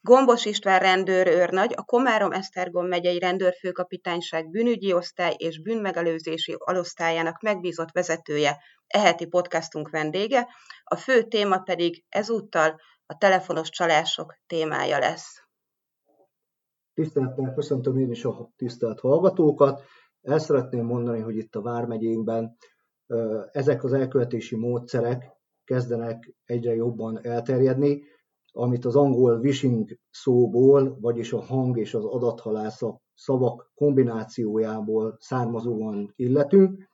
Gombos István rendőrőrnagy, a Komárom-Esztergom megyei rendőrfőkapitányság bűnügyi osztály és bűnmegelőzési alosztályának megbízott vezetője, eheti podcastunk vendége, a fő téma pedig ezúttal a telefonos csalások témája lesz. Tisztelettel köszöntöm én is a tisztelt hallgatókat. El szeretném mondani, hogy itt a Vármegyénkben ezek az elkövetési módszerek kezdenek egyre jobban elterjedni, amit az angol wishing szóból, vagyis a hang és az adathalászat szavak kombinációjából származóan illetünk.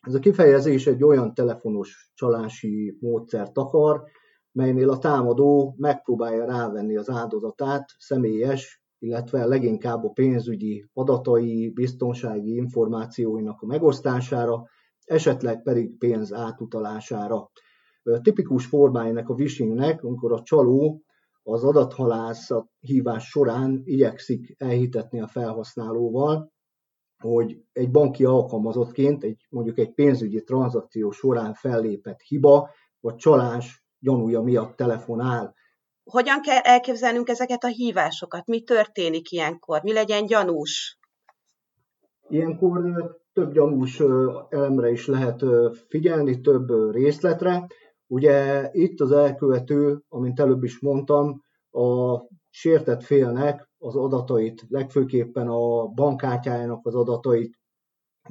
Ez a kifejezés egy olyan telefonos csalási módszert akar, melynél a támadó megpróbálja rávenni az áldozatát személyes, illetve leginkább a pénzügyi adatai, biztonsági információinak a megosztására, esetleg pedig pénz átutalására. Tipikus formájának a phishingnek, amikor a csaló az adathalászat hívás során igyekszik elhitetni a felhasználóval, hogy egy banki alkalmazottként, egy, mondjuk egy pénzügyi tranzakció során fellépett hiba vagy csalás gyanúja miatt telefonál. Hogyan kell elképzelnünk ezeket a hívásokat? Mi történik ilyenkor? Mi legyen gyanús? Ilyenkor több gyanús elemre is lehet figyelni, több részletre. Ugye itt az elkövető, amint előbb is mondtam, a sértett félnek az adatait, legfőképpen a bankkártyájának az adatait,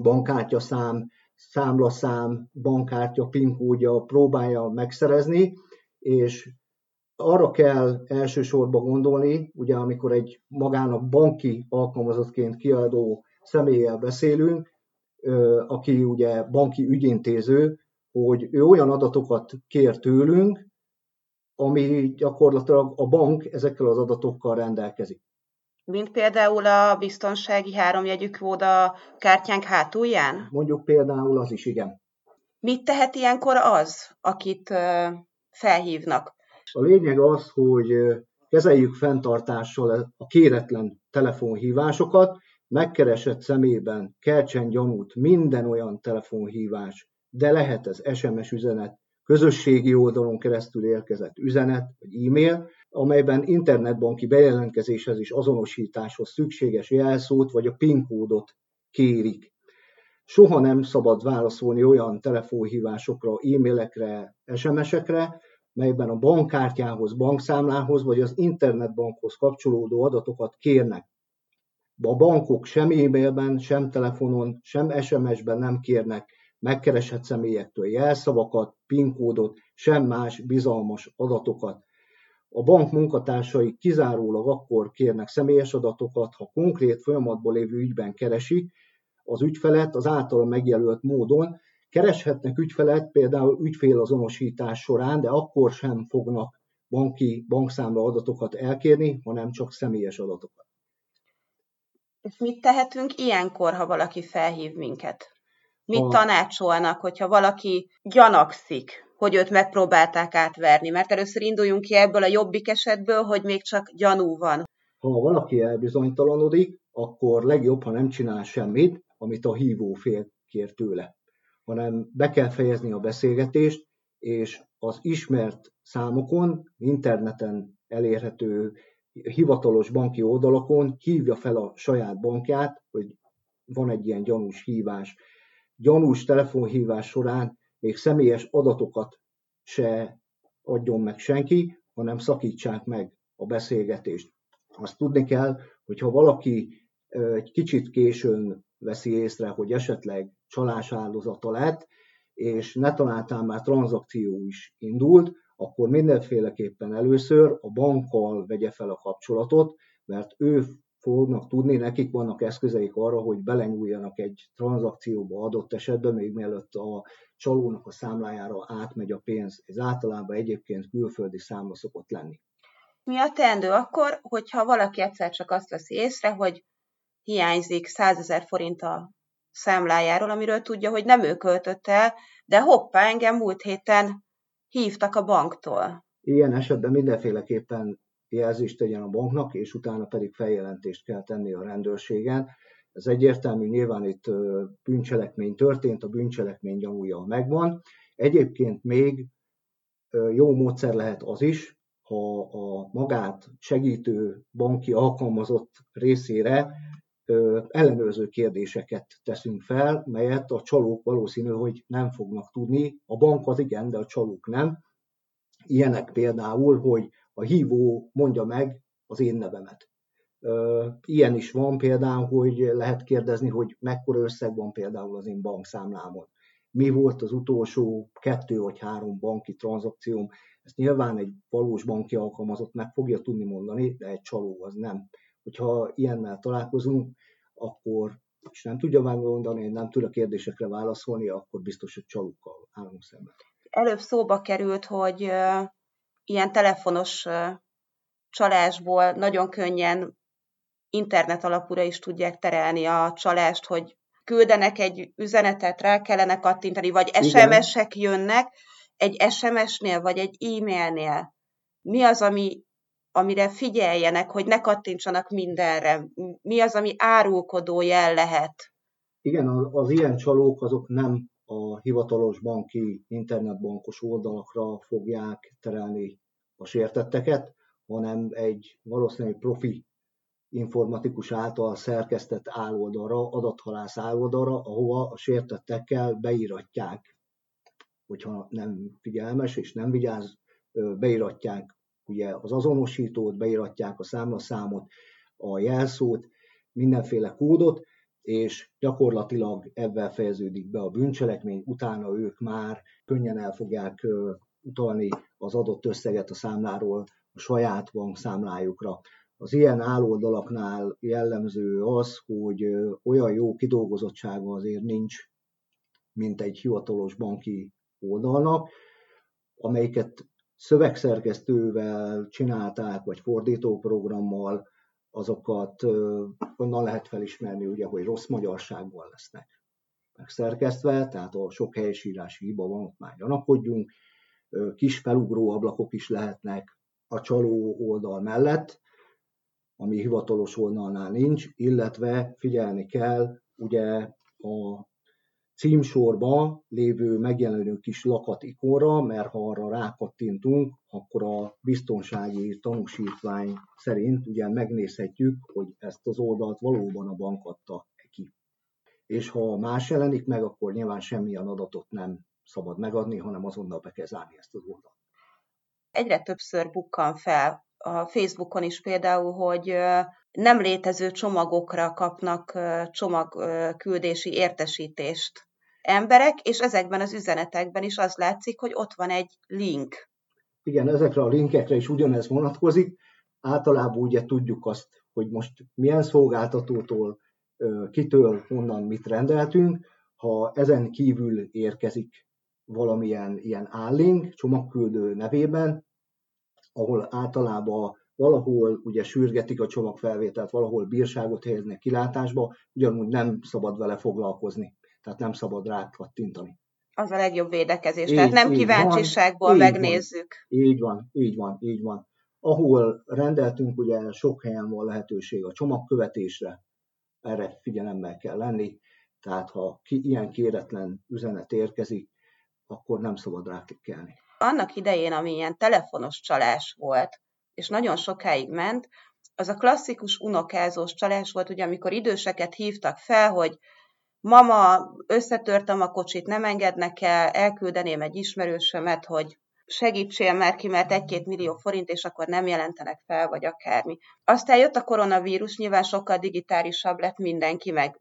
bankkártyaszám, számlaszám, bankkártya, PIN kódja próbálja megszerezni, és arra kell elsősorban gondolni, ugye amikor egy magának banki alkalmazottként kiadó személlyel beszélünk, aki ugye banki ügyintéző, hogy ő olyan adatokat kér tőlünk, ami gyakorlatilag a bank ezekkel az adatokkal rendelkezik. Mint például a biztonsági háromjegyű kód a kártyánk hátulján? Mondjuk például az is, igen. Mit tehet ilyenkor az, akit felhívnak? A lényeg az, hogy kezeljük fenntartással a kéretlen telefonhívásokat, megkeresett szemében keltsen gyanút minden olyan telefonhívás, de lehet ez SMS üzenet, közösségi oldalon keresztül érkezett üzenet vagy e-mail, amelyben internetbanki bejelentkezéshez és azonosításhoz szükséges jelszót vagy a PIN kódot kérik. Soha nem szabad válaszolni olyan telefonhívásokra, e-mailekre, SMS-ekre, melyben a bankkártyához, bankszámlához vagy az internetbankhoz kapcsolódó adatokat kérnek. A bankok sem e-mailben, sem telefonon, sem SMS-ben nem kérnek megkeresett személyektől jelszavakat, PIN kódot, sem más bizalmas adatokat. A bank munkatársai kizárólag akkor kérnek személyes adatokat, ha konkrét folyamatban lévő ügyben keresik az ügyfelet az által megjelölt módon, Kereshetnek ügyfelet például ügyfélazonosítás során, de akkor sem fognak banki bankszámla adatokat elkérni, hanem csak személyes adatokat. És mit tehetünk ilyenkor, ha valaki felhív minket? Mit tanácsolnak, hogyha valaki gyanakszik, hogy őt megpróbálták átverni? Mert először induljunk ki ebből a jobbik esetből, hogy még csak gyanú van. Ha valaki elbizonytalanodik, akkor legjobb, ha nem csinál semmit, amit a hívó fél kér tőle hanem be kell fejezni a beszélgetést, és az ismert számokon, interneten elérhető hivatalos banki oldalakon hívja fel a saját bankját, hogy van egy ilyen gyanús hívás. Gyanús telefonhívás során még személyes adatokat se adjon meg senki, hanem szakítsák meg a beszélgetést. Azt tudni kell, hogy ha valaki egy kicsit későn veszi észre, hogy esetleg csalás áldozata lett, és netanáltán már tranzakció is indult, akkor mindenféleképpen először a bankkal vegye fel a kapcsolatot, mert ő fognak tudni, nekik vannak eszközeik arra, hogy belenyúljanak egy tranzakcióba adott esetben, még mielőtt a csalónak a számlájára átmegy a pénz. Ez általában egyébként külföldi számla szokott lenni. Mi a teendő akkor, hogyha valaki egyszer csak azt veszi észre, hogy hiányzik 100 ezer forint a számlájáról, amiről tudja, hogy nem ő költött el, de hoppá, engem múlt héten hívtak a banktól. Ilyen esetben mindenféleképpen jelzést tegyen a banknak, és utána pedig feljelentést kell tenni a rendőrségen. Ez egyértelmű, nyilván itt bűncselekmény történt, a bűncselekmény gyanúja megvan. Egyébként még jó módszer lehet az is, ha a magát segítő banki alkalmazott részére ellenőrző kérdéseket teszünk fel, melyet a csalók valószínű, hogy nem fognak tudni. A bank az igen, de a csalók nem. Ilyenek például, hogy a hívó mondja meg az én nevemet. Ilyen is van például, hogy lehet kérdezni, hogy mekkora összeg van például az én bankszámlámon. Mi volt az utolsó kettő vagy három banki tranzakcióm, ezt nyilván egy valós banki alkalmazott meg fogja tudni mondani, de egy csaló az nem. Hogyha ilyennel találkozunk, akkor és nem tudja megmondani, nem tud a kérdésekre válaszolni, akkor biztos, hogy csalókkal állunk szemben. Előbb szóba került, hogy ilyen telefonos csalásból nagyon könnyen internet alapúra is tudják terelni a csalást, hogy küldenek egy üzenetet, rá kellene kattintani, vagy SMS-ek jönnek, egy SMS-nél, vagy egy e-mailnél. Mi az, ami, amire figyeljenek, hogy ne kattintsanak mindenre? Mi az, ami árulkodó jel lehet? Igen, az ilyen csalók azok nem a hivatalos banki internetbankos oldalakra fogják terelni a sértetteket, hanem egy valószínűleg profi informatikus által szerkesztett áloldalra, adathalász áloldalra, ahova a sértettekkel beíratják, hogyha nem figyelmes és nem vigyáz, beíratják ugye az azonosítót, beíratják a számlaszámot, a jelszót, mindenféle kódot, és gyakorlatilag ebben fejeződik be a bűncselekmény, utána ők már könnyen el fogják utalni az adott összeget a számláról a saját bankszámlájukra. Az ilyen áloldalaknál jellemző az, hogy olyan jó kidolgozottsága azért nincs, mint egy hivatalos banki oldalnak, amelyiket szövegszerkesztővel csinálták, vagy fordítóprogrammal, azokat onnan lehet felismerni, ugye, hogy rossz magyarságban lesznek megszerkesztve, tehát a sok helyesírási hiba van, ott már gyanakodjunk, kis felugró ablakok is lehetnek a csaló oldal mellett, ami hivatalos oldalnál nincs, illetve figyelni kell ugye a címsorba lévő megjelenő kis lakat ikonra, mert ha arra rákattintunk, akkor a biztonsági tanúsítvány szerint ugye megnézhetjük, hogy ezt az oldalt valóban a bank adta ki. És ha más jelenik meg, akkor nyilván semmilyen adatot nem szabad megadni, hanem azonnal be kell zárni ezt az oldalt. Egyre többször bukkan fel a Facebookon is például, hogy nem létező csomagokra kapnak csomagküldési értesítést emberek, és ezekben az üzenetekben is az látszik, hogy ott van egy link. Igen, ezekre a linkekre is ugyanez vonatkozik. Általában ugye tudjuk azt, hogy most milyen szolgáltatótól, kitől, honnan mit rendeltünk. Ha ezen kívül érkezik valamilyen ilyen állink, csomagküldő nevében, ahol általában valahol ugye sürgetik a csomagfelvételt, valahol bírságot helyeznek kilátásba, ugyanúgy nem szabad vele foglalkozni, tehát nem szabad rá kattintani. Az a legjobb védekezés, így, tehát nem így kíváncsiságból van, megnézzük. Így van, így van, így van. Ahol rendeltünk, ugye sok helyen van lehetőség a csomagkövetésre, erre figyelemmel kell lenni, tehát ha ki, ilyen kéretlen üzenet érkezik, akkor nem szabad rá klikkelni annak idején, ami ilyen telefonos csalás volt, és nagyon sokáig ment, az a klasszikus unokázós csalás volt, ugye amikor időseket hívtak fel, hogy mama, összetörtem a kocsit, nem engednek el, elküldeném egy ismerősömet, hogy segítsél már ki, mert egy-két millió forint, és akkor nem jelentenek fel, vagy akármi. Aztán jött a koronavírus, nyilván sokkal digitálisabb lett mindenki, meg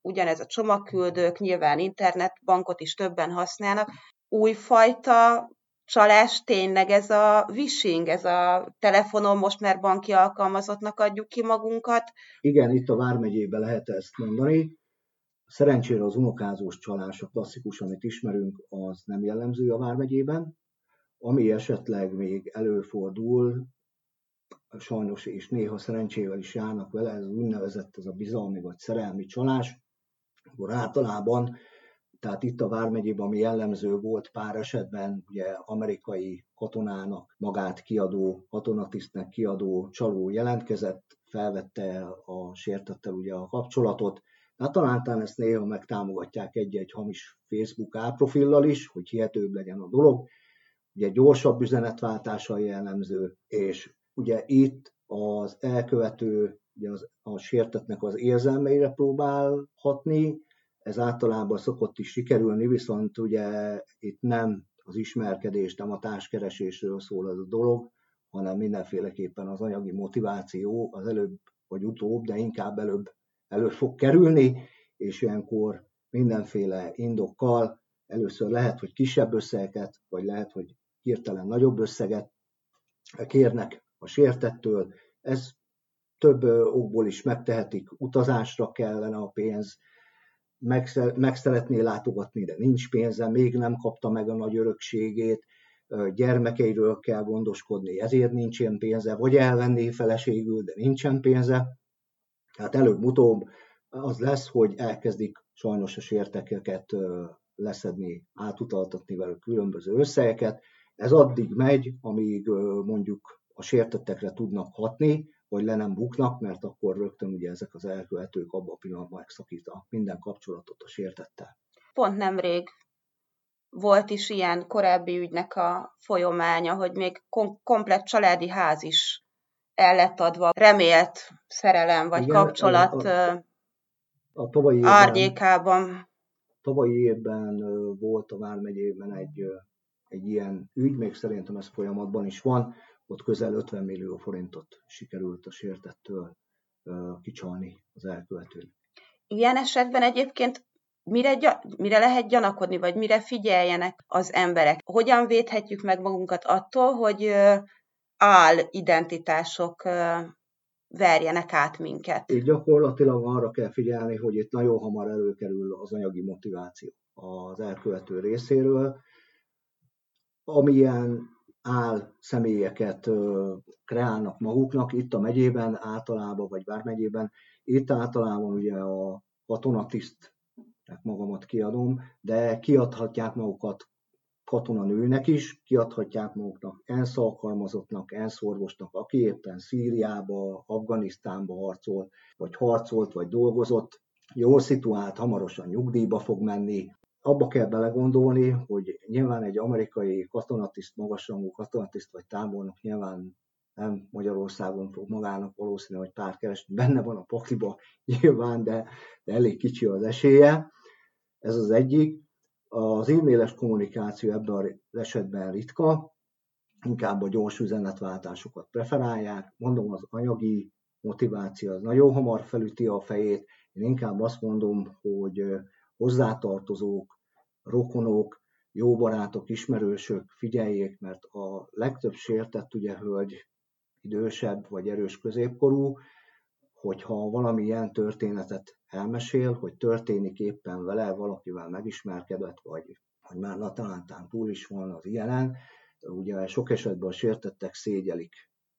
ugyanez a csomagküldők, nyilván internetbankot is többen használnak. Újfajta csalás tényleg ez a wishing, ez a telefonon most már banki alkalmazottnak adjuk ki magunkat? Igen, itt a Vármegyében lehet ezt mondani. Szerencsére az unokázós csalás, a klasszikus, amit ismerünk, az nem jellemző a Vármegyében. Ami esetleg még előfordul, sajnos és néha szerencsével is járnak vele, ez úgynevezett ez a bizalmi vagy szerelmi csalás, akkor általában tehát itt a Vármegyében, ami jellemző volt pár esetben, ugye amerikai katonának magát kiadó, katonatisztnek kiadó csaló jelentkezett, felvette a sértettel ugye a kapcsolatot, Hát talán ezt néha megtámogatják egy-egy hamis Facebook álprofillal is, hogy hihetőbb legyen a dolog. ugye gyorsabb üzenetváltással jellemző, és ugye itt az elkövető ugye az, a sértetnek az érzelmeire próbál hatni, ez általában szokott is sikerülni, viszont ugye itt nem az ismerkedés, nem a társkeresésről szól ez a dolog, hanem mindenféleképpen az anyagi motiváció az előbb vagy utóbb, de inkább előbb elő fog kerülni, és ilyenkor mindenféle indokkal először lehet, hogy kisebb összeget, vagy lehet, hogy hirtelen nagyobb összeget kérnek a sértettől. Ez több okból is megtehetik, utazásra kellene a pénz, meg, meg szeretné látogatni, de nincs pénze, még nem kapta meg a nagy örökségét, gyermekeiről kell gondoskodni, ezért nincsen pénze, vagy elvenné feleségül, de nincsen pénze. Tehát előbb-utóbb az lesz, hogy elkezdik sajnos a sértekeket leszedni, átutaltatni velük különböző összegeket. Ez addig megy, amíg mondjuk a sértettekre tudnak hatni, vagy le nem buknak, mert akkor rögtön ugye ezek az elkövetők abban a pillanatban megszakítanak minden kapcsolatot a sértettel. Pont nemrég volt is ilyen korábbi ügynek a folyamánya, hogy még kom- komplett családi ház is el lett adva, remélt szerelem vagy Igen, kapcsolat a, a, a tavalyi évben, árnyékában. Tavalyi évben volt a Vármegyében egy, egy ilyen ügy, még szerintem ez folyamatban is van, ott közel 50 millió forintot sikerült a sértettől kicsalni az elkövetőnek. Ilyen esetben egyébként mire, mire lehet gyanakodni, vagy mire figyeljenek az emberek? Hogyan védhetjük meg magunkat attól, hogy áll identitások verjenek át minket? Így gyakorlatilag arra kell figyelni, hogy itt nagyon hamar előkerül az anyagi motiváció az elkövető részéről. Amilyen áll személyeket kreálnak maguknak, itt a megyében általában, vagy vármegyében, itt általában ugye a katonatiszt magamat kiadom, de kiadhatják magukat katonanőnek is, kiadhatják maguknak ENSZ alkalmazottnak, ENSZ orvosnak, aki éppen Szíriába, Afganisztánba harcol, vagy harcolt, vagy dolgozott, jól szituált, hamarosan nyugdíjba fog menni, abba kell belegondolni, hogy nyilván egy amerikai katonatiszt, magasrangú katonatiszt vagy tábornok nyilván nem Magyarországon fog magának valószínű, hogy pár keresni, benne van a pakliba nyilván, de, de elég kicsi az esélye. Ez az egyik. Az e-mailes kommunikáció ebben az esetben ritka, inkább a gyors üzenetváltásokat preferálják. Mondom, az anyagi motiváció az nagyon hamar felüti a fejét. Én inkább azt mondom, hogy hozzátartozók, rokonok, jó barátok, ismerősök figyeljék, mert a legtöbb sértett ugye hölgy idősebb vagy erős középkorú, hogyha valami ilyen történetet elmesél, hogy történik éppen vele, valakivel megismerkedett, vagy hogy már Natalántán túl is van az ilyenen, ugye sok esetben a sértettek szégyelik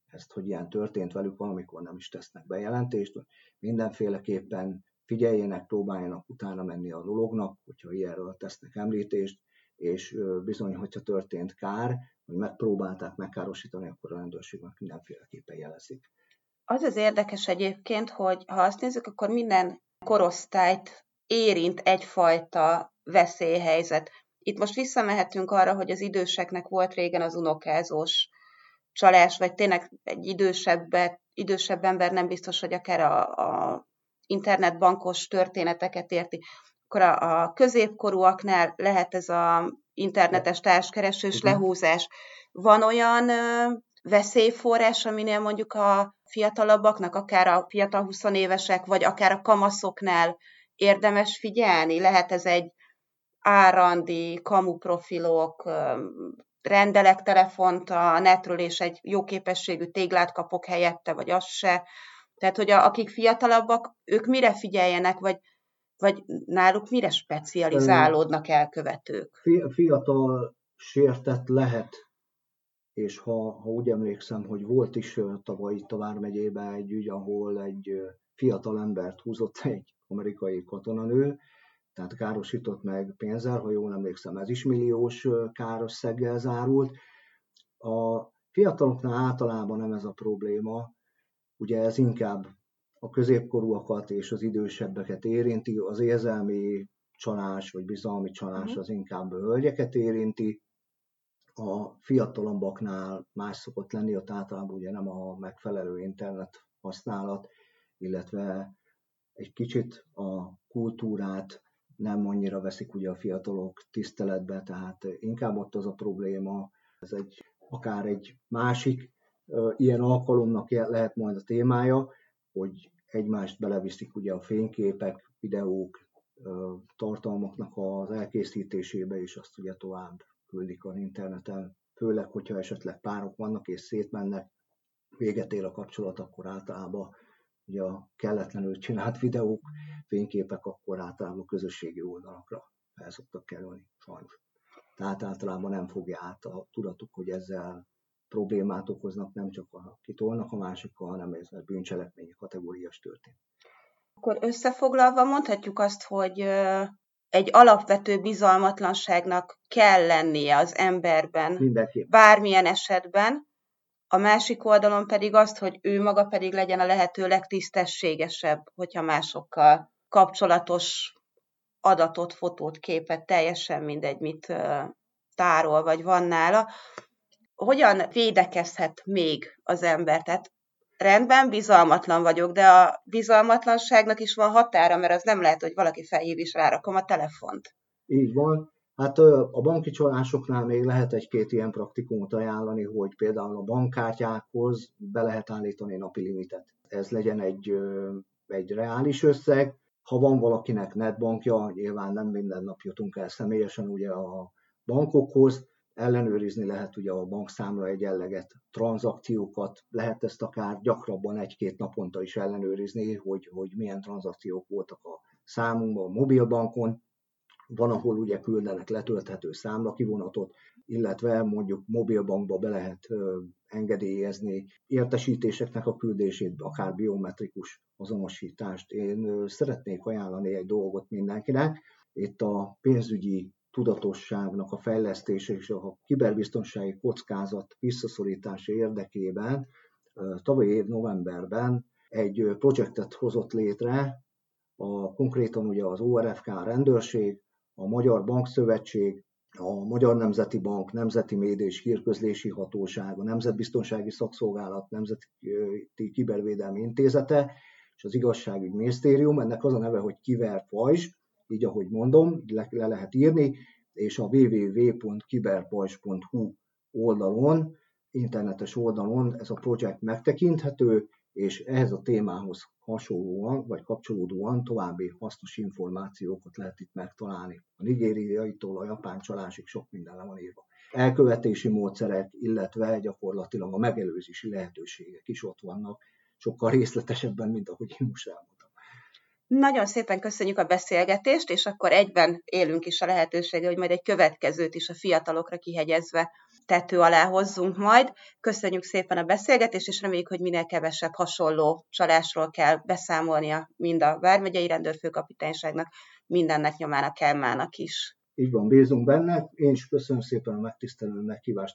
ezt, hogy ilyen történt velük, valamikor nem is tesznek bejelentést, mindenféleképpen figyeljenek, próbáljanak utána menni a dolognak, hogyha ilyenről tesznek említést, és bizony, hogyha történt kár, hogy megpróbálták megkárosítani, akkor a rendőrségnek mindenféleképpen jelezik. Az az érdekes egyébként, hogy ha azt nézzük, akkor minden korosztályt érint egyfajta veszélyhelyzet. Itt most visszamehetünk arra, hogy az időseknek volt régen az unokázós csalás, vagy tényleg egy idősebb, idősebb ember nem biztos, hogy akár a, a internetbankos történeteket érti, akkor a, a középkorúaknál lehet ez a internetes társkeresős lehúzás. Van olyan veszélyforrás, aminél mondjuk a fiatalabbaknak, akár a fiatal 20 évesek, vagy akár a kamaszoknál érdemes figyelni? Lehet ez egy árandi, kamuprofilok, rendelek telefont a netről, és egy jó képességű téglát kapok helyette, vagy az se. Tehát, hogy a, akik fiatalabbak, ők mire figyeljenek, vagy, vagy náluk mire specializálódnak elkövetők? Fiatal sértett lehet, és ha, ha úgy emlékszem, hogy volt is tavaly itt a Vármegyében egy ügy, ahol egy fiatal embert húzott egy amerikai katonanő, tehát károsított meg pénzzel, ha jól emlékszem, ez is milliós kárösszeggel zárult. A fiataloknál általában nem ez a probléma, ugye ez inkább a középkorúakat és az idősebbeket érinti, az érzelmi csalás vagy bizalmi csalás mhm. az inkább a hölgyeket érinti, a fiatalabbaknál más szokott lenni, ott általában ugye nem a megfelelő internet használat, illetve egy kicsit a kultúrát nem annyira veszik ugye a fiatalok tiszteletbe, tehát inkább ott az a probléma, ez egy akár egy másik ilyen alkalomnak lehet majd a témája, hogy egymást beleviszik ugye a fényképek, videók, tartalmaknak az elkészítésébe, és azt ugye tovább küldik az interneten, főleg, hogyha esetleg párok vannak és szétmennek, véget ér a kapcsolat, akkor általában ugye a kelletlenül csinált videók, fényképek, akkor általában közösségi oldalakra el szoktak kerülni, sajnos. Tehát általában nem fogja át a tudatuk, hogy ezzel problémát okoznak, nem csak a kitolnak a másikkal, hanem ez a bűncselekményi kategóriás történt. Akkor összefoglalva mondhatjuk azt, hogy egy alapvető bizalmatlanságnak kell lennie az emberben, Mindenki. bármilyen esetben, a másik oldalon pedig azt, hogy ő maga pedig legyen a lehető legtisztességesebb, hogyha másokkal kapcsolatos adatot, fotót, képet, teljesen mindegy, mit tárol, vagy van nála. Hogyan védekezhet még az ember? Tehát rendben, bizalmatlan vagyok, de a bizalmatlanságnak is van határa, mert az nem lehet, hogy valaki felhív és rárakom a telefont. Így van. Hát a banki csalásoknál még lehet egy-két ilyen praktikumot ajánlani, hogy például a bankkártyákhoz be lehet állítani napi limitet. Ez legyen egy, egy reális összeg. Ha van valakinek netbankja, nyilván nem minden nap jutunk el személyesen ugye a bankokhoz, ellenőrizni lehet ugye a bankszámla egyenleget, tranzakciókat, lehet ezt akár gyakrabban egy-két naponta is ellenőrizni, hogy, hogy milyen tranzakciók voltak a számunkban, a mobilbankon, van, ahol ugye küldenek letölthető számlakivonatot, illetve mondjuk mobilbankba be lehet engedélyezni értesítéseknek a küldését, akár biometrikus azonosítást. Én szeretnék ajánlani egy dolgot mindenkinek. Itt a pénzügyi tudatosságnak a fejlesztése és a kiberbiztonsági kockázat visszaszorítása érdekében tavaly év novemberben egy projektet hozott létre, a, konkrétan ugye az ORFK rendőrség, a Magyar Bankszövetség, a Magyar Nemzeti Bank, Nemzeti Média és Hírközlési Hatóság, a Nemzetbiztonsági Szakszolgálat, Nemzeti Kibervédelmi Intézete és az Igazságügy Minisztérium. Ennek az a neve, hogy Kiver Pajzs, így ahogy mondom, le, le lehet írni, és a www.kiberpajzs.hu oldalon, internetes oldalon ez a projekt megtekinthető, és ehhez a témához hasonlóan, vagy kapcsolódóan további hasznos információkat lehet itt megtalálni. A nigériaitól a japán csalásig sok minden le van írva. Elkövetési módszerek, illetve gyakorlatilag a megelőzési lehetőségek is ott vannak, sokkal részletesebben, mint ahogy én most elmondtam. Nagyon szépen köszönjük a beszélgetést, és akkor egyben élünk is a lehetősége, hogy majd egy következőt is a fiatalokra kihegyezve tető alá hozzunk majd. Köszönjük szépen a beszélgetést, és reméljük, hogy minél kevesebb hasonló csalásról kell beszámolnia mind a Vármegyei Rendőrfőkapitányságnak, mindennek nyomának Kelmának is. Így van, bízunk benne. Én is köszönöm szépen a megtisztelő meghívást